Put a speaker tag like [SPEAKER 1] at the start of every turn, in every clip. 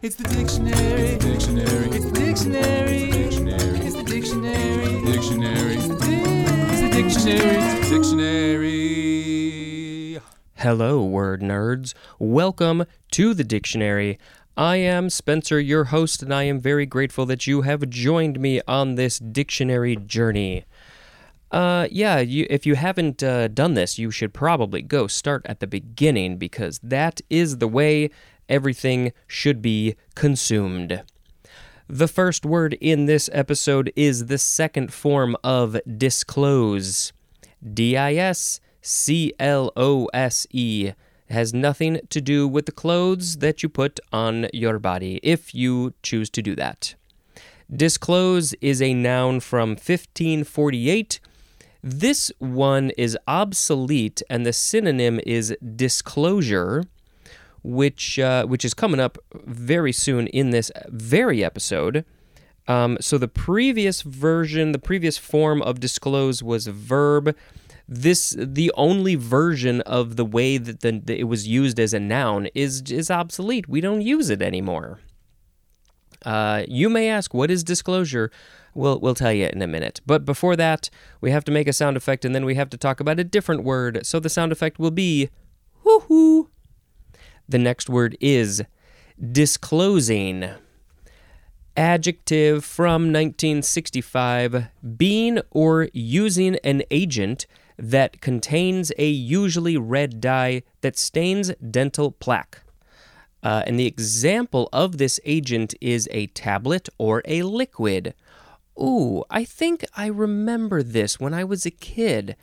[SPEAKER 1] It's the dictionary.
[SPEAKER 2] It's the Dictionary.
[SPEAKER 1] It's the dictionary.
[SPEAKER 2] It's the Dictionary.
[SPEAKER 1] It's the dictionary.
[SPEAKER 2] Dictionary.
[SPEAKER 1] It's the dictionary.
[SPEAKER 2] Dictionary.
[SPEAKER 3] Hello, word nerds. Welcome to the dictionary. I am Spencer, your host, and I am very grateful that you have joined me on this dictionary journey. Uh, yeah, you, if you haven't uh, done this, you should probably go start at the beginning because that is the way everything should be consumed. The first word in this episode is the second form of disclose. D I S C L O S E has nothing to do with the clothes that you put on your body if you choose to do that. Disclose is a noun from 1548. This one is obsolete and the synonym is disclosure which uh, which is coming up very soon in this very episode. Um, so the previous version, the previous form of disclose was verb. This the only version of the way that, the, it was used as a noun is is obsolete. We don't use it anymore. Uh, you may ask, what is disclosure? We'll, we'll tell you in a minute. But before that, we have to make a sound effect and then we have to talk about a different word. So the sound effect will be hoo hoo. The next word is disclosing. Adjective from 1965 being or using an agent that contains a usually red dye that stains dental plaque. Uh, and the example of this agent is a tablet or a liquid. Ooh, I think I remember this when I was a kid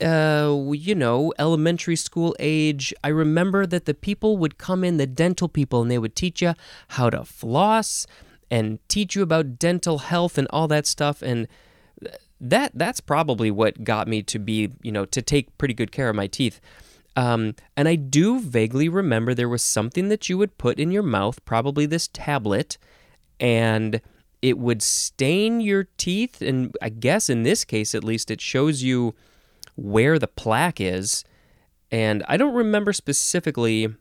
[SPEAKER 3] uh, you know, elementary school age, I remember that the people would come in, the dental people, and they would teach you how to floss and teach you about dental health and all that stuff. And that that's probably what got me to be, you know, to take pretty good care of my teeth. Um, and I do vaguely remember there was something that you would put in your mouth, probably this tablet, and it would stain your teeth. And I guess in this case, at least, it shows you where the plaque is. And I don't remember specifically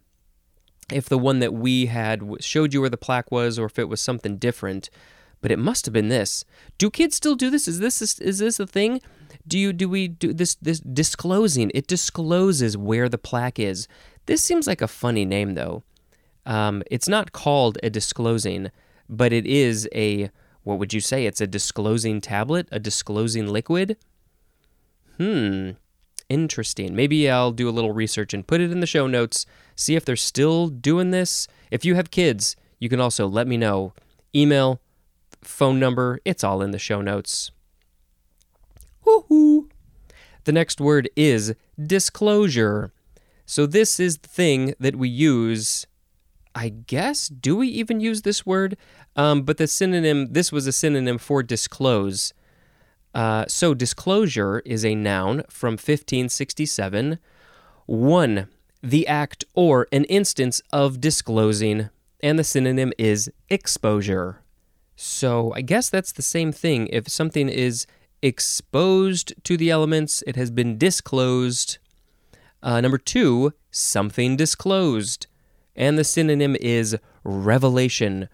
[SPEAKER 3] if the one that we had showed you where the plaque was or if it was something different, but it must have been this. Do kids still do this? Is this is this a thing? Do you do we do this this disclosing? It discloses where the plaque is. This seems like a funny name though. Um, it's not called a disclosing, but it is a what would you say? It's a disclosing tablet, a disclosing liquid. Hmm, interesting. Maybe I'll do a little research and put it in the show notes, see if they're still doing this. If you have kids, you can also let me know. Email, phone number, it's all in the show notes. Woohoo! The next word is disclosure. So, this is the thing that we use. I guess, do we even use this word? Um, but the synonym, this was a synonym for disclose. Uh, so, disclosure is a noun from 1567. One, the act or an instance of disclosing, and the synonym is exposure. So, I guess that's the same thing. If something is exposed to the elements, it has been disclosed. Uh, number two, something disclosed, and the synonym is revelation.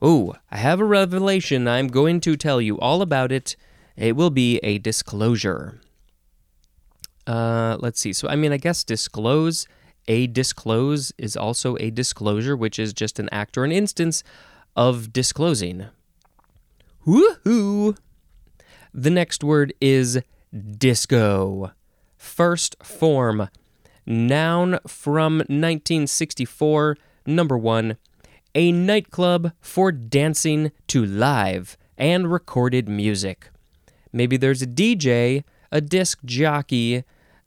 [SPEAKER 3] Oh, I have a revelation. I'm going to tell you all about it. It will be a disclosure. Uh, let's see. So, I mean, I guess disclose, a disclose is also a disclosure, which is just an act or an instance of disclosing. Woohoo! The next word is disco. First form, noun from 1964, number one, a nightclub for dancing to live and recorded music. Maybe there's a DJ, a disc jockey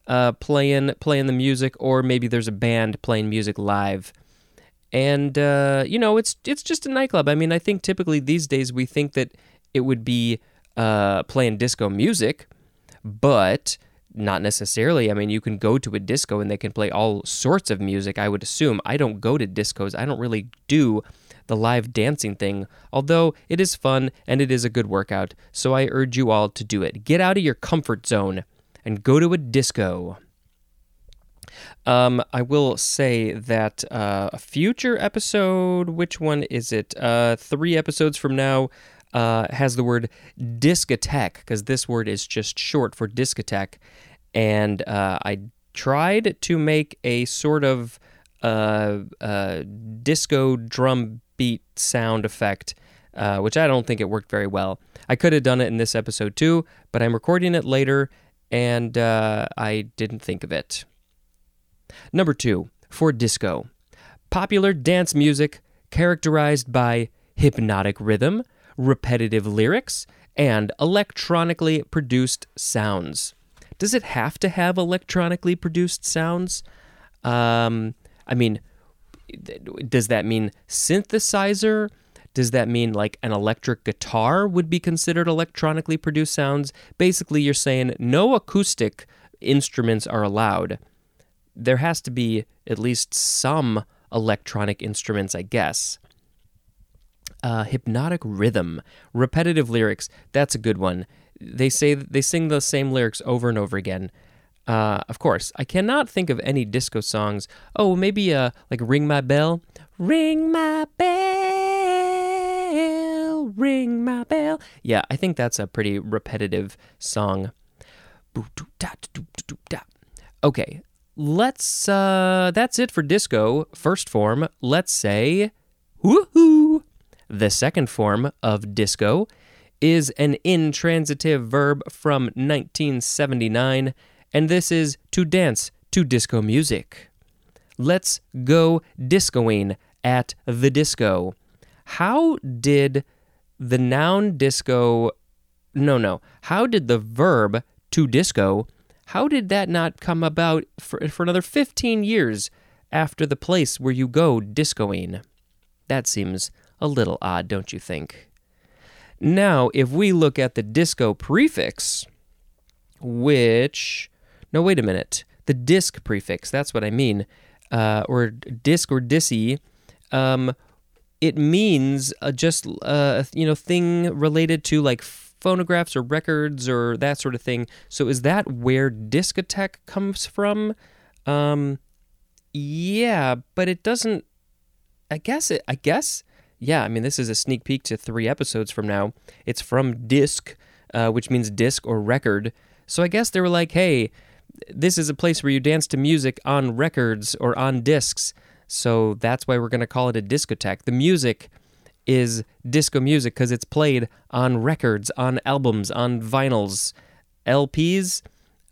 [SPEAKER 3] uh, playing playing the music, or maybe there's a band playing music live. And uh, you know, it's it's just a nightclub. I mean, I think typically these days we think that it would be uh, playing disco music, but not necessarily. I mean, you can go to a disco and they can play all sorts of music. I would assume. I don't go to discos. I don't really do the live dancing thing, although it is fun and it is a good workout, so I urge you all to do it. Get out of your comfort zone and go to a disco. Um, I will say that uh, a future episode, which one is it? Uh, three episodes from now, uh, has the word discotheque because this word is just short for discotheque. And uh, I tried to make a sort of uh, uh, disco drum beat sound effect, uh, which I don't think it worked very well. I could have done it in this episode too, but I'm recording it later and uh, I didn't think of it. Number two, for disco. Popular dance music characterized by hypnotic rhythm, repetitive lyrics, and electronically produced sounds. Does it have to have electronically produced sounds? Um, I mean, does that mean synthesizer? Does that mean like an electric guitar would be considered electronically produced sounds? Basically, you're saying no acoustic instruments are allowed. There has to be at least some electronic instruments, I guess. Uh, hypnotic rhythm, repetitive lyrics. That's a good one. They say they sing the same lyrics over and over again. Uh, of course, I cannot think of any disco songs. Oh, maybe uh, like "Ring My Bell." Ring my bell, ring my bell. Yeah, I think that's a pretty repetitive song. Okay, let's. Uh, that's it for disco. First form. Let's say, woohoo. The second form of disco is an intransitive verb from 1979 and this is to dance to disco music. Let's go discoing at the disco. How did the noun disco. No, no. How did the verb to disco. How did that not come about for, for another 15 years after the place where you go discoing? That seems a little odd, don't you think? Now, if we look at the disco prefix, which no, wait a minute. The disc prefix, that's what I mean. Uh, or disc or dissy, um, it means uh, just uh, you know thing related to like phonographs or records or that sort of thing. So is that where discotheque comes from? Um, yeah, but it doesn't. I guess it. I guess. Yeah, I mean this is a sneak peek to three episodes from now. It's from disc, uh, which means disc or record. So I guess they were like, hey, this is a place where you dance to music on records or on discs. So that's why we're going to call it a discotheque. The music is disco music because it's played on records, on albums, on vinyls, LPs.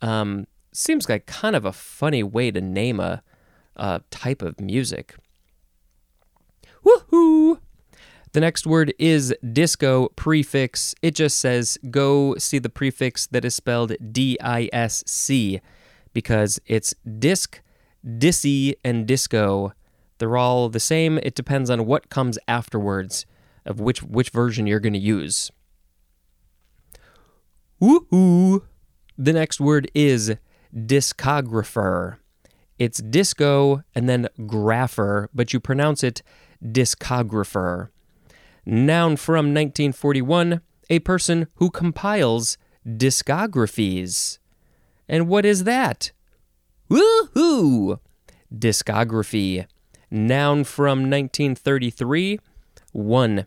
[SPEAKER 3] Um, seems like kind of a funny way to name a, a type of music. Woohoo! The next word is disco prefix. It just says go see the prefix that is spelled D I S C because it's disc, dissy, and disco. They're all the same. It depends on what comes afterwards of which which version you're going to use. Woohoo! The next word is discographer. It's disco and then grapher, but you pronounce it discographer. Noun from 1941, a person who compiles discographies. And what is that? Woohoo! Discography. Noun from 1933. 1.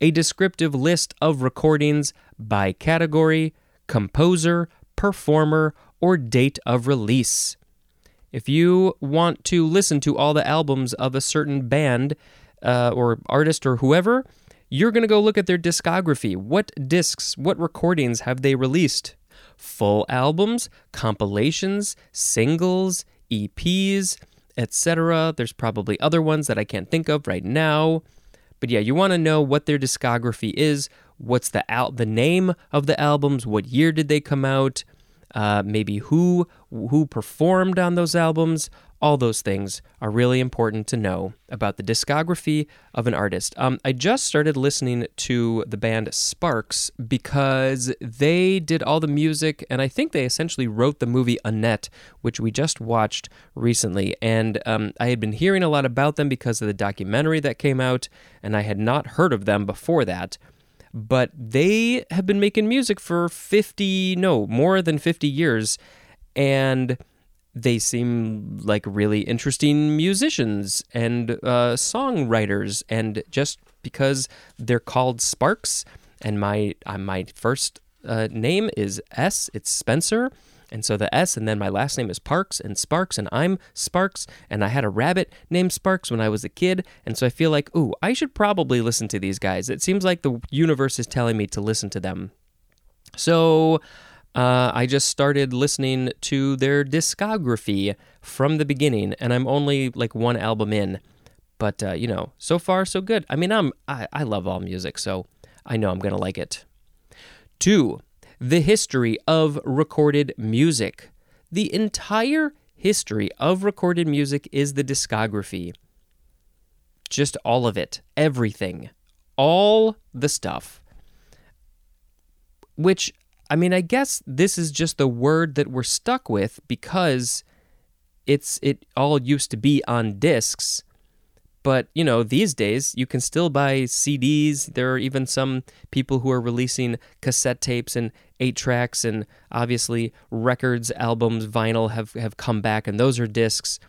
[SPEAKER 3] A descriptive list of recordings by category, composer, performer, or date of release. If you want to listen to all the albums of a certain band uh, or artist or whoever, you're going to go look at their discography. What discs, what recordings have they released? Full albums, compilations, singles, EPs, etc. There's probably other ones that I can't think of right now. But yeah, you want to know what their discography is, what's the al- the name of the albums, what year did they come out, uh, maybe who who performed on those albums, all those things are really important to know about the discography of an artist. Um, I just started listening to the band Sparks because they did all the music, and I think they essentially wrote the movie Annette, which we just watched recently. And um, I had been hearing a lot about them because of the documentary that came out, and I had not heard of them before that. But they have been making music for 50, no, more than 50 years. And they seem like really interesting musicians and uh, songwriters, and just because they're called Sparks, and my uh, my first uh, name is S, it's Spencer. And so the S, and then my last name is Parks and Sparks, and I'm Sparks, and I had a rabbit named Sparks when I was a kid, and so I feel like, ooh, I should probably listen to these guys. It seems like the universe is telling me to listen to them. So uh, I just started listening to their discography from the beginning, and I'm only like one album in. But uh, you know, so far so good. I mean, I'm I, I love all music, so I know I'm gonna like it. Two, the history of recorded music. The entire history of recorded music is the discography. Just all of it, everything, all the stuff. Which, I mean, I guess this is just the word that we're stuck with because it's it all used to be on discs. But, you know, these days you can still buy CDs. There are even some people who are releasing cassette tapes and eight tracks, and obviously records, albums, vinyl have, have come back, and those are discs.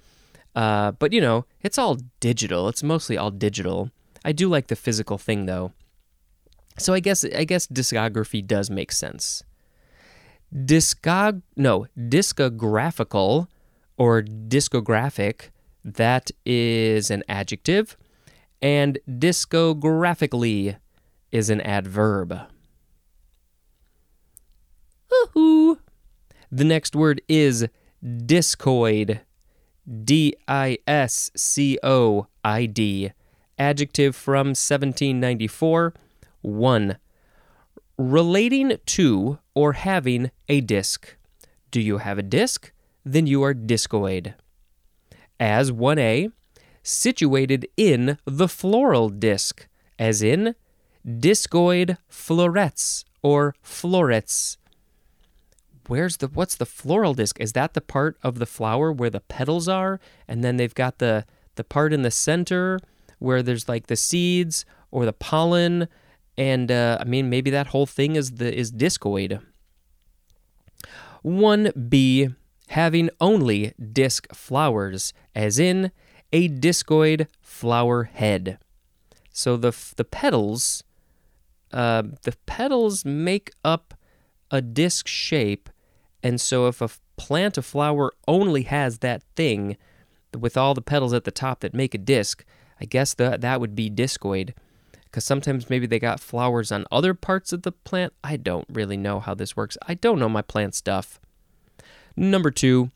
[SPEAKER 3] Uh, but, you know, it's all digital. It's mostly all digital. I do like the physical thing, though. So I guess I guess discography does make sense. Discog no, discographical or discographic that is an adjective, and discographically is an adverb. Woohoo! The next word is discoid. D I S C O I D. Adjective from 1794. 1. Relating to or having a disc. Do you have a disc? Then you are discoid as 1a, situated in the floral disc, as in discoid florets or florets. Where's the what's the floral disc? Is that the part of the flower where the petals are and then they've got the the part in the center where there's like the seeds or the pollen and uh, I mean maybe that whole thing is the is discoid. 1b having only disc flowers, as in a discoid flower head. So the the petals, uh, the petals make up a disc shape, and so if a plant a flower only has that thing, with all the petals at the top that make a disc, I guess that that would be discoid. Because sometimes maybe they got flowers on other parts of the plant. I don't really know how this works. I don't know my plant stuff. Number two,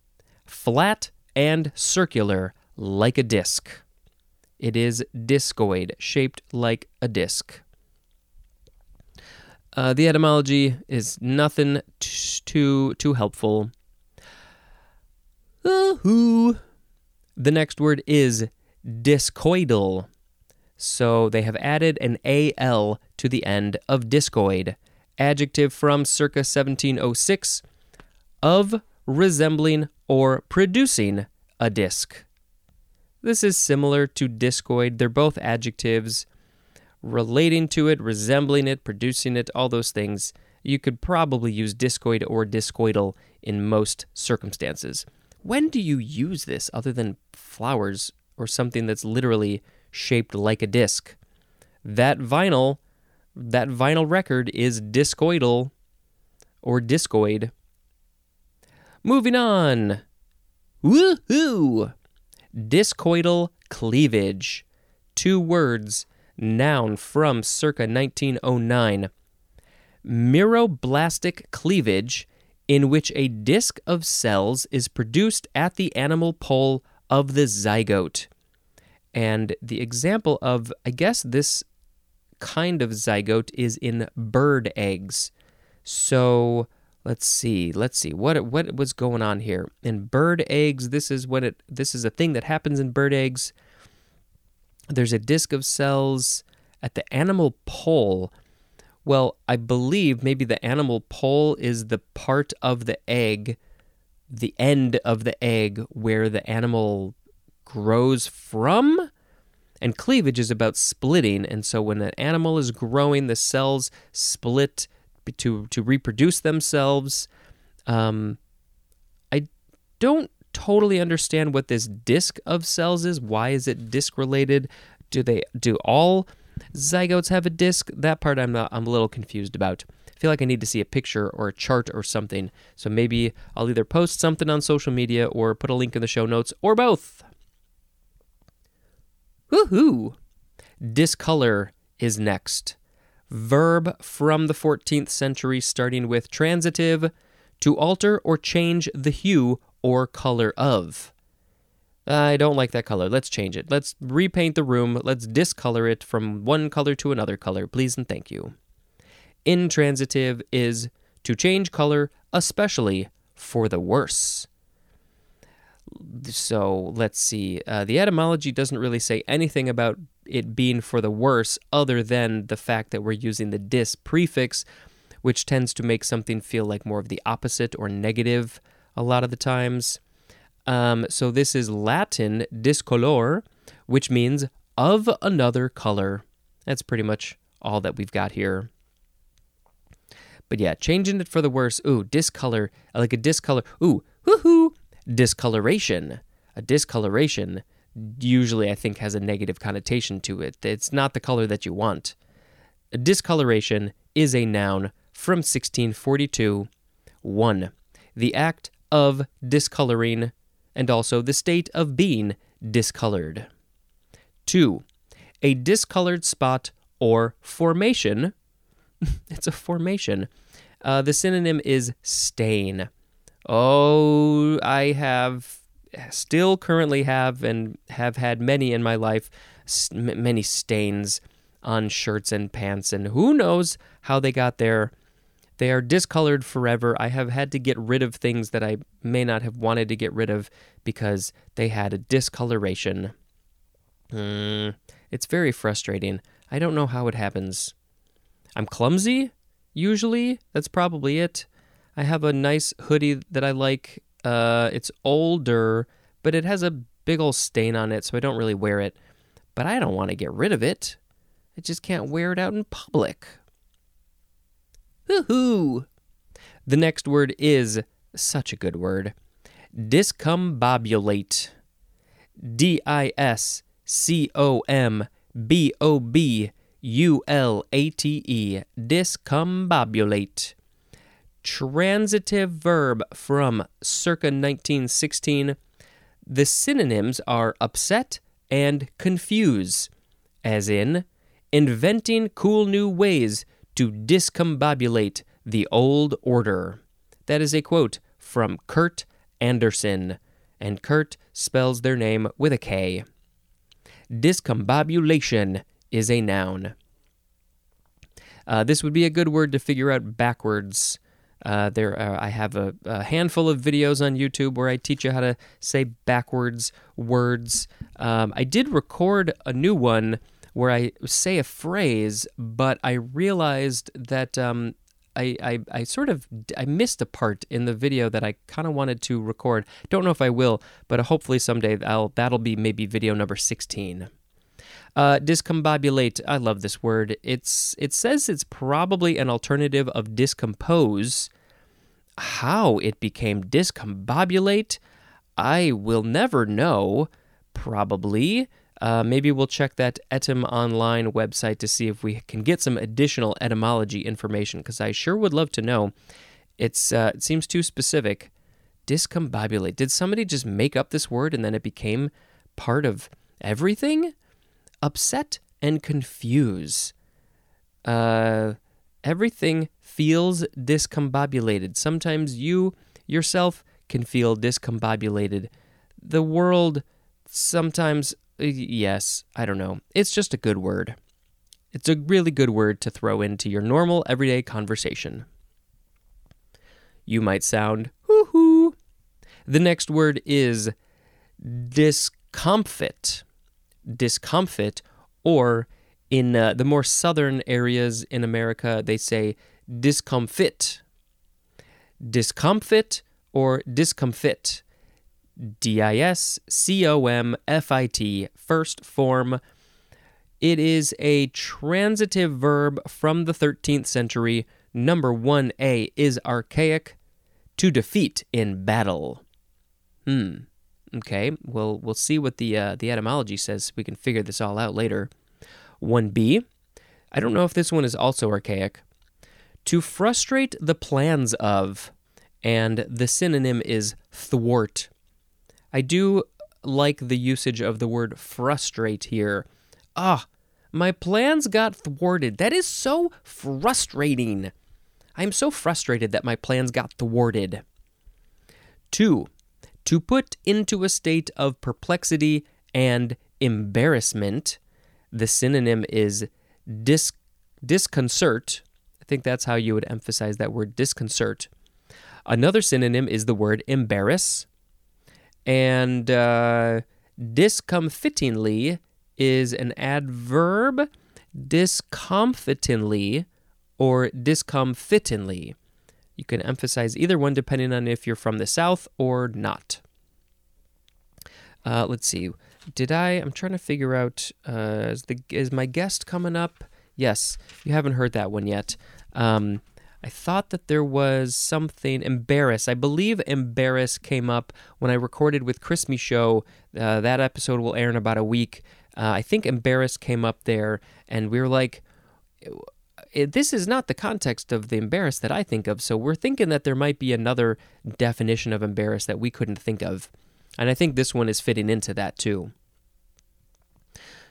[SPEAKER 3] flat and circular like a disc. It is discoid, shaped like a disc. Uh, the etymology is nothing t- too too helpful. Uh-hoo. The next word is discoidal. So they have added an AL to the end of discoid. Adjective from circa 1706 of resembling or producing a disc. This is similar to discoid. They're both adjectives relating to it, resembling it, producing it, all those things. You could probably use discoid or discoidal in most circumstances. When do you use this other than flowers or something that's literally shaped like a disc? That vinyl, that vinyl record is discoidal or discoid. Moving on. Woohoo! Discoidal cleavage. Two words, noun from circa 1909. Meroblastic cleavage, in which a disc of cells is produced at the animal pole of the zygote. And the example of, I guess, this kind of zygote is in bird eggs. So let's see let's see. What what was going on here? In bird eggs this is what it this is a thing that happens in bird eggs. There's a disc of cells at the animal pole. Well i believe maybe the animal pole is the part of the egg the end of the egg where the animal grows from and cleavage is about splitting and so when an animal is growing the cells split to to reproduce themselves. Um, I don't totally understand what this disc of cells is. Why is it disc related? Do they do all zygotes have a disc? That part I'm not, I'm a little confused about. I feel like I need to see a picture or a chart or something. So maybe I'll either post something on social media or put a link in the show notes or both. Woohoo! Discolor is next. Verb from the 14th century starting with transitive to alter or change the hue or color of. I don't like that color. Let's change it. Let's repaint the room. Let's discolor it from one color to another color, please and thank you. Intransitive is to change color, especially for the worse. So let's see. Uh, the etymology doesn't really say anything about it being for the worse, other than the fact that we're using the dis prefix, which tends to make something feel like more of the opposite or negative a lot of the times. Um, so this is Latin discolor, which means of another color. That's pretty much all that we've got here. But yeah, changing it for the worse. Ooh, discolor, like a discolor. Ooh, woohoo, discoloration. A discoloration usually, I think, has a negative connotation to it. It's not the color that you want. A discoloration is a noun from 1642. 1. The act of discoloring, and also the state of being discolored. 2. A discolored spot or formation. it's a formation. Uh, the synonym is stain. Oh, I have still currently have and have had many in my life, many stains on shirts and pants, and who knows how they got there. They are discolored forever. I have had to get rid of things that I may not have wanted to get rid of because they had a discoloration. Mm, it's very frustrating. I don't know how it happens. I'm clumsy, usually. That's probably it. I have a nice hoodie that I like. Uh, it's older, but it has a big old stain on it, so I don't really wear it. But I don't want to get rid of it. I just can't wear it out in public. Hoo-hoo! The next word is such a good word. Discombobulate. D I S C O M B O B U L A T E. Discombobulate. Transitive verb from circa 1916. The synonyms are upset and confuse, as in inventing cool new ways to discombobulate the old order. That is a quote from Kurt Andersen, and Kurt spells their name with a K. Discombobulation is a noun. Uh, this would be a good word to figure out backwards. Uh, there, uh, I have a, a, handful of videos on YouTube where I teach you how to say backwards words. Um, I did record a new one where I say a phrase, but I realized that um, I, I, I sort of I missed a part in the video that I kind of wanted to record. Don't know if I will, but hopefully someday I'll that'll be maybe video number sixteen. Uh, discombobulate. I love this word. It's it says it's probably an alternative of discompose. How it became discombobulate, I will never know. Probably. Uh, maybe we'll check that Etymonline website to see if we can get some additional etymology information because I sure would love to know. It's uh, it seems too specific. Discombobulate. Did somebody just make up this word and then it became part of everything? Upset and confuse. Uh, everything feels discombobulated. Sometimes you yourself can feel discombobulated. The world sometimes uh, yes, I don't know. It's just a good word. It's a really good word to throw into your normal everyday conversation. You might sound hoo hoo. The next word is discomfit. Discomfit, or in uh, the more southern areas in America, they say discomfit. Discomfit or discomfit. D I S C O M F I T, first form. It is a transitive verb from the 13th century. Number 1A is archaic, to defeat in battle. Hmm. Okay. Well, we'll see what the uh, the etymology says. We can figure this all out later. One B. I don't know if this one is also archaic. To frustrate the plans of, and the synonym is thwart. I do like the usage of the word frustrate here. Ah, my plans got thwarted. That is so frustrating. I am so frustrated that my plans got thwarted. Two, to put into a state of perplexity and embarrassment. The synonym is dis- disconcert. I think that's how you would emphasize that word disconcert. Another synonym is the word embarrass. And uh, is an adverb, discomfitingly or discomfitingly. You can emphasize either one depending on if you're from the South or not. Uh, let's see. Did I? I'm trying to figure out. Uh, is the is my guest coming up? Yes. You haven't heard that one yet. Um, I thought that there was something embarrass. I believe embarrass came up when I recorded with Chris Show. Uh, that episode will air in about a week. Uh, I think embarrass came up there, and we were like, this is not the context of the embarrass that I think of. So we're thinking that there might be another definition of embarrass that we couldn't think of. And I think this one is fitting into that too.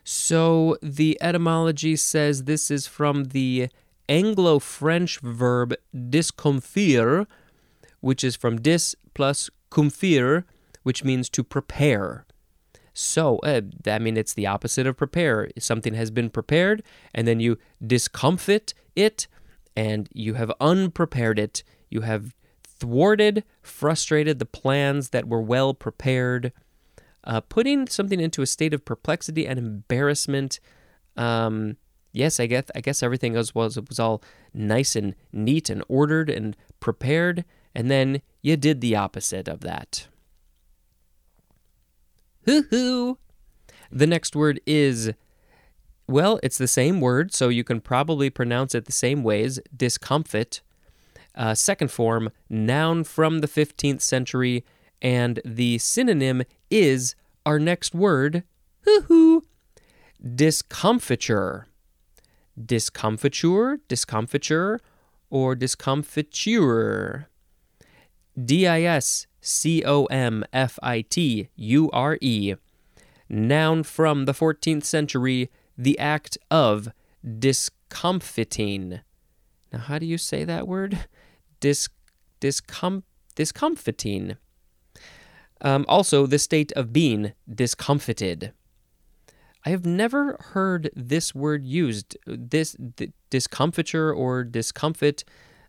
[SPEAKER 3] So the etymology says this is from the Anglo French verb discomfire, which is from dis plus comfire, which means to prepare. So, uh, I mean, it's the opposite of prepare. Something has been prepared, and then you discomfit it, and you have unprepared it. You have thwarted, frustrated the plans that were well prepared. Uh, putting something into a state of perplexity and embarrassment. Um, yes, I guess I guess everything was was was all nice and neat and ordered and prepared, and then you did the opposite of that. Hoo hoo. The next word is, well, it's the same word, so you can probably pronounce it the same ways discomfit. Uh, second form, noun from the 15th century, and the synonym is our next word, hoo hoo, discomfiture. Discomfiture, discomfiture, or discomfiture. D I S C O M F I T U R E. Noun from the 14th century, the act of discomfiting. Now, how do you say that word? Dis, discom, discomfiting. Um, also, the state of being discomfited. I have never heard this word used, this discomfiture or discomfit,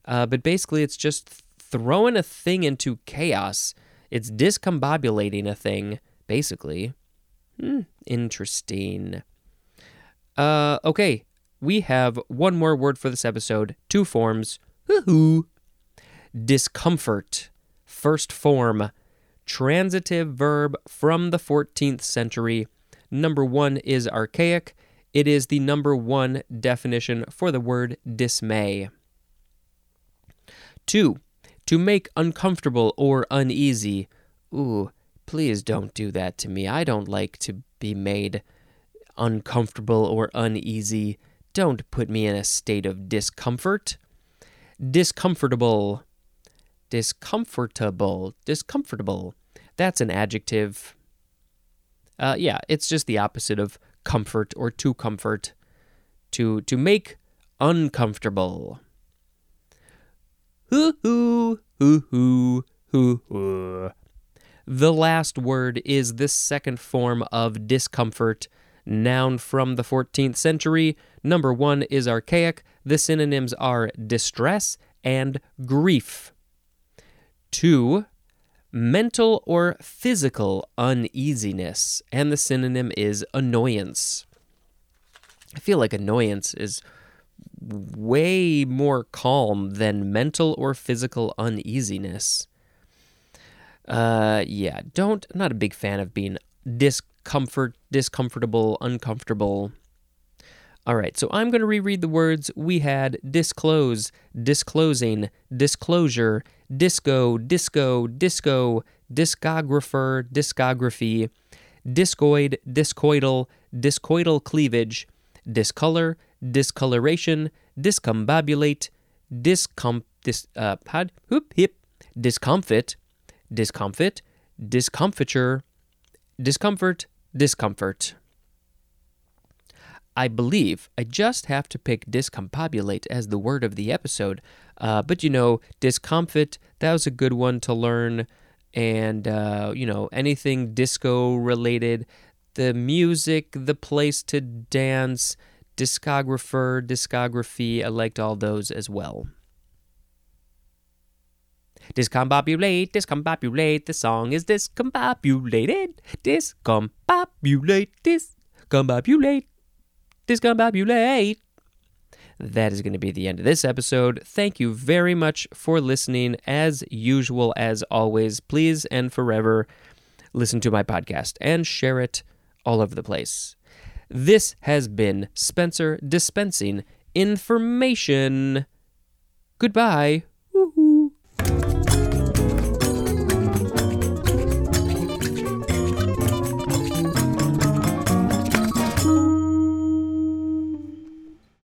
[SPEAKER 3] uh, but basically it's just throwing a thing into chaos. It's discombobulating a thing, basically. Hmm, interesting. Uh, okay, we have one more word for this episode. Two forms. Hoo-hoo. Discomfort. First form. Transitive verb from the 14th century. Number one is archaic. It is the number one definition for the word dismay. Two, to make uncomfortable or uneasy. Ooh, please don't do that to me. I don't like to be made uncomfortable or uneasy. Don't put me in a state of discomfort. Discomfortable. Discomfortable. Discomfortable. That's an adjective. Uh, yeah, it's just the opposite of comfort or to comfort. To to make uncomfortable. Hoo hoo hoo hoo hoo. The last word is the second form of discomfort. Noun from the 14th century. Number one is archaic. The synonyms are distress and grief. Two, mental or physical uneasiness, and the synonym is annoyance. I feel like annoyance is way more calm than mental or physical uneasiness. Uh, yeah, don't, not a big fan of being discomfort, discomfortable, uncomfortable. All right, so I'm going to reread the words we had disclose, disclosing, disclosure, disco, disco, disco, discographer, discography, discoid, discoidal, discoidal cleavage, discolor, discoloration, discombobulate, discom, dis, uh, had, whoop, hip, discomfit, discomfit, discomfiture, discomfort, discomfort. I believe I just have to pick discombobulate as the word of the episode. Uh, but you know, discomfit, that was a good one to learn. And, uh, you know, anything disco related, the music, the place to dance, discographer, discography, I liked all those as well. Discombobulate, discombobulate, the song is discombobulated. Discombobulate, discombobulate, discombobulate. That is going to be the end of this episode. Thank you very much for listening. As usual, as always, please and forever listen to my podcast and share it all over the place. This has been Spencer dispensing information. Goodbye.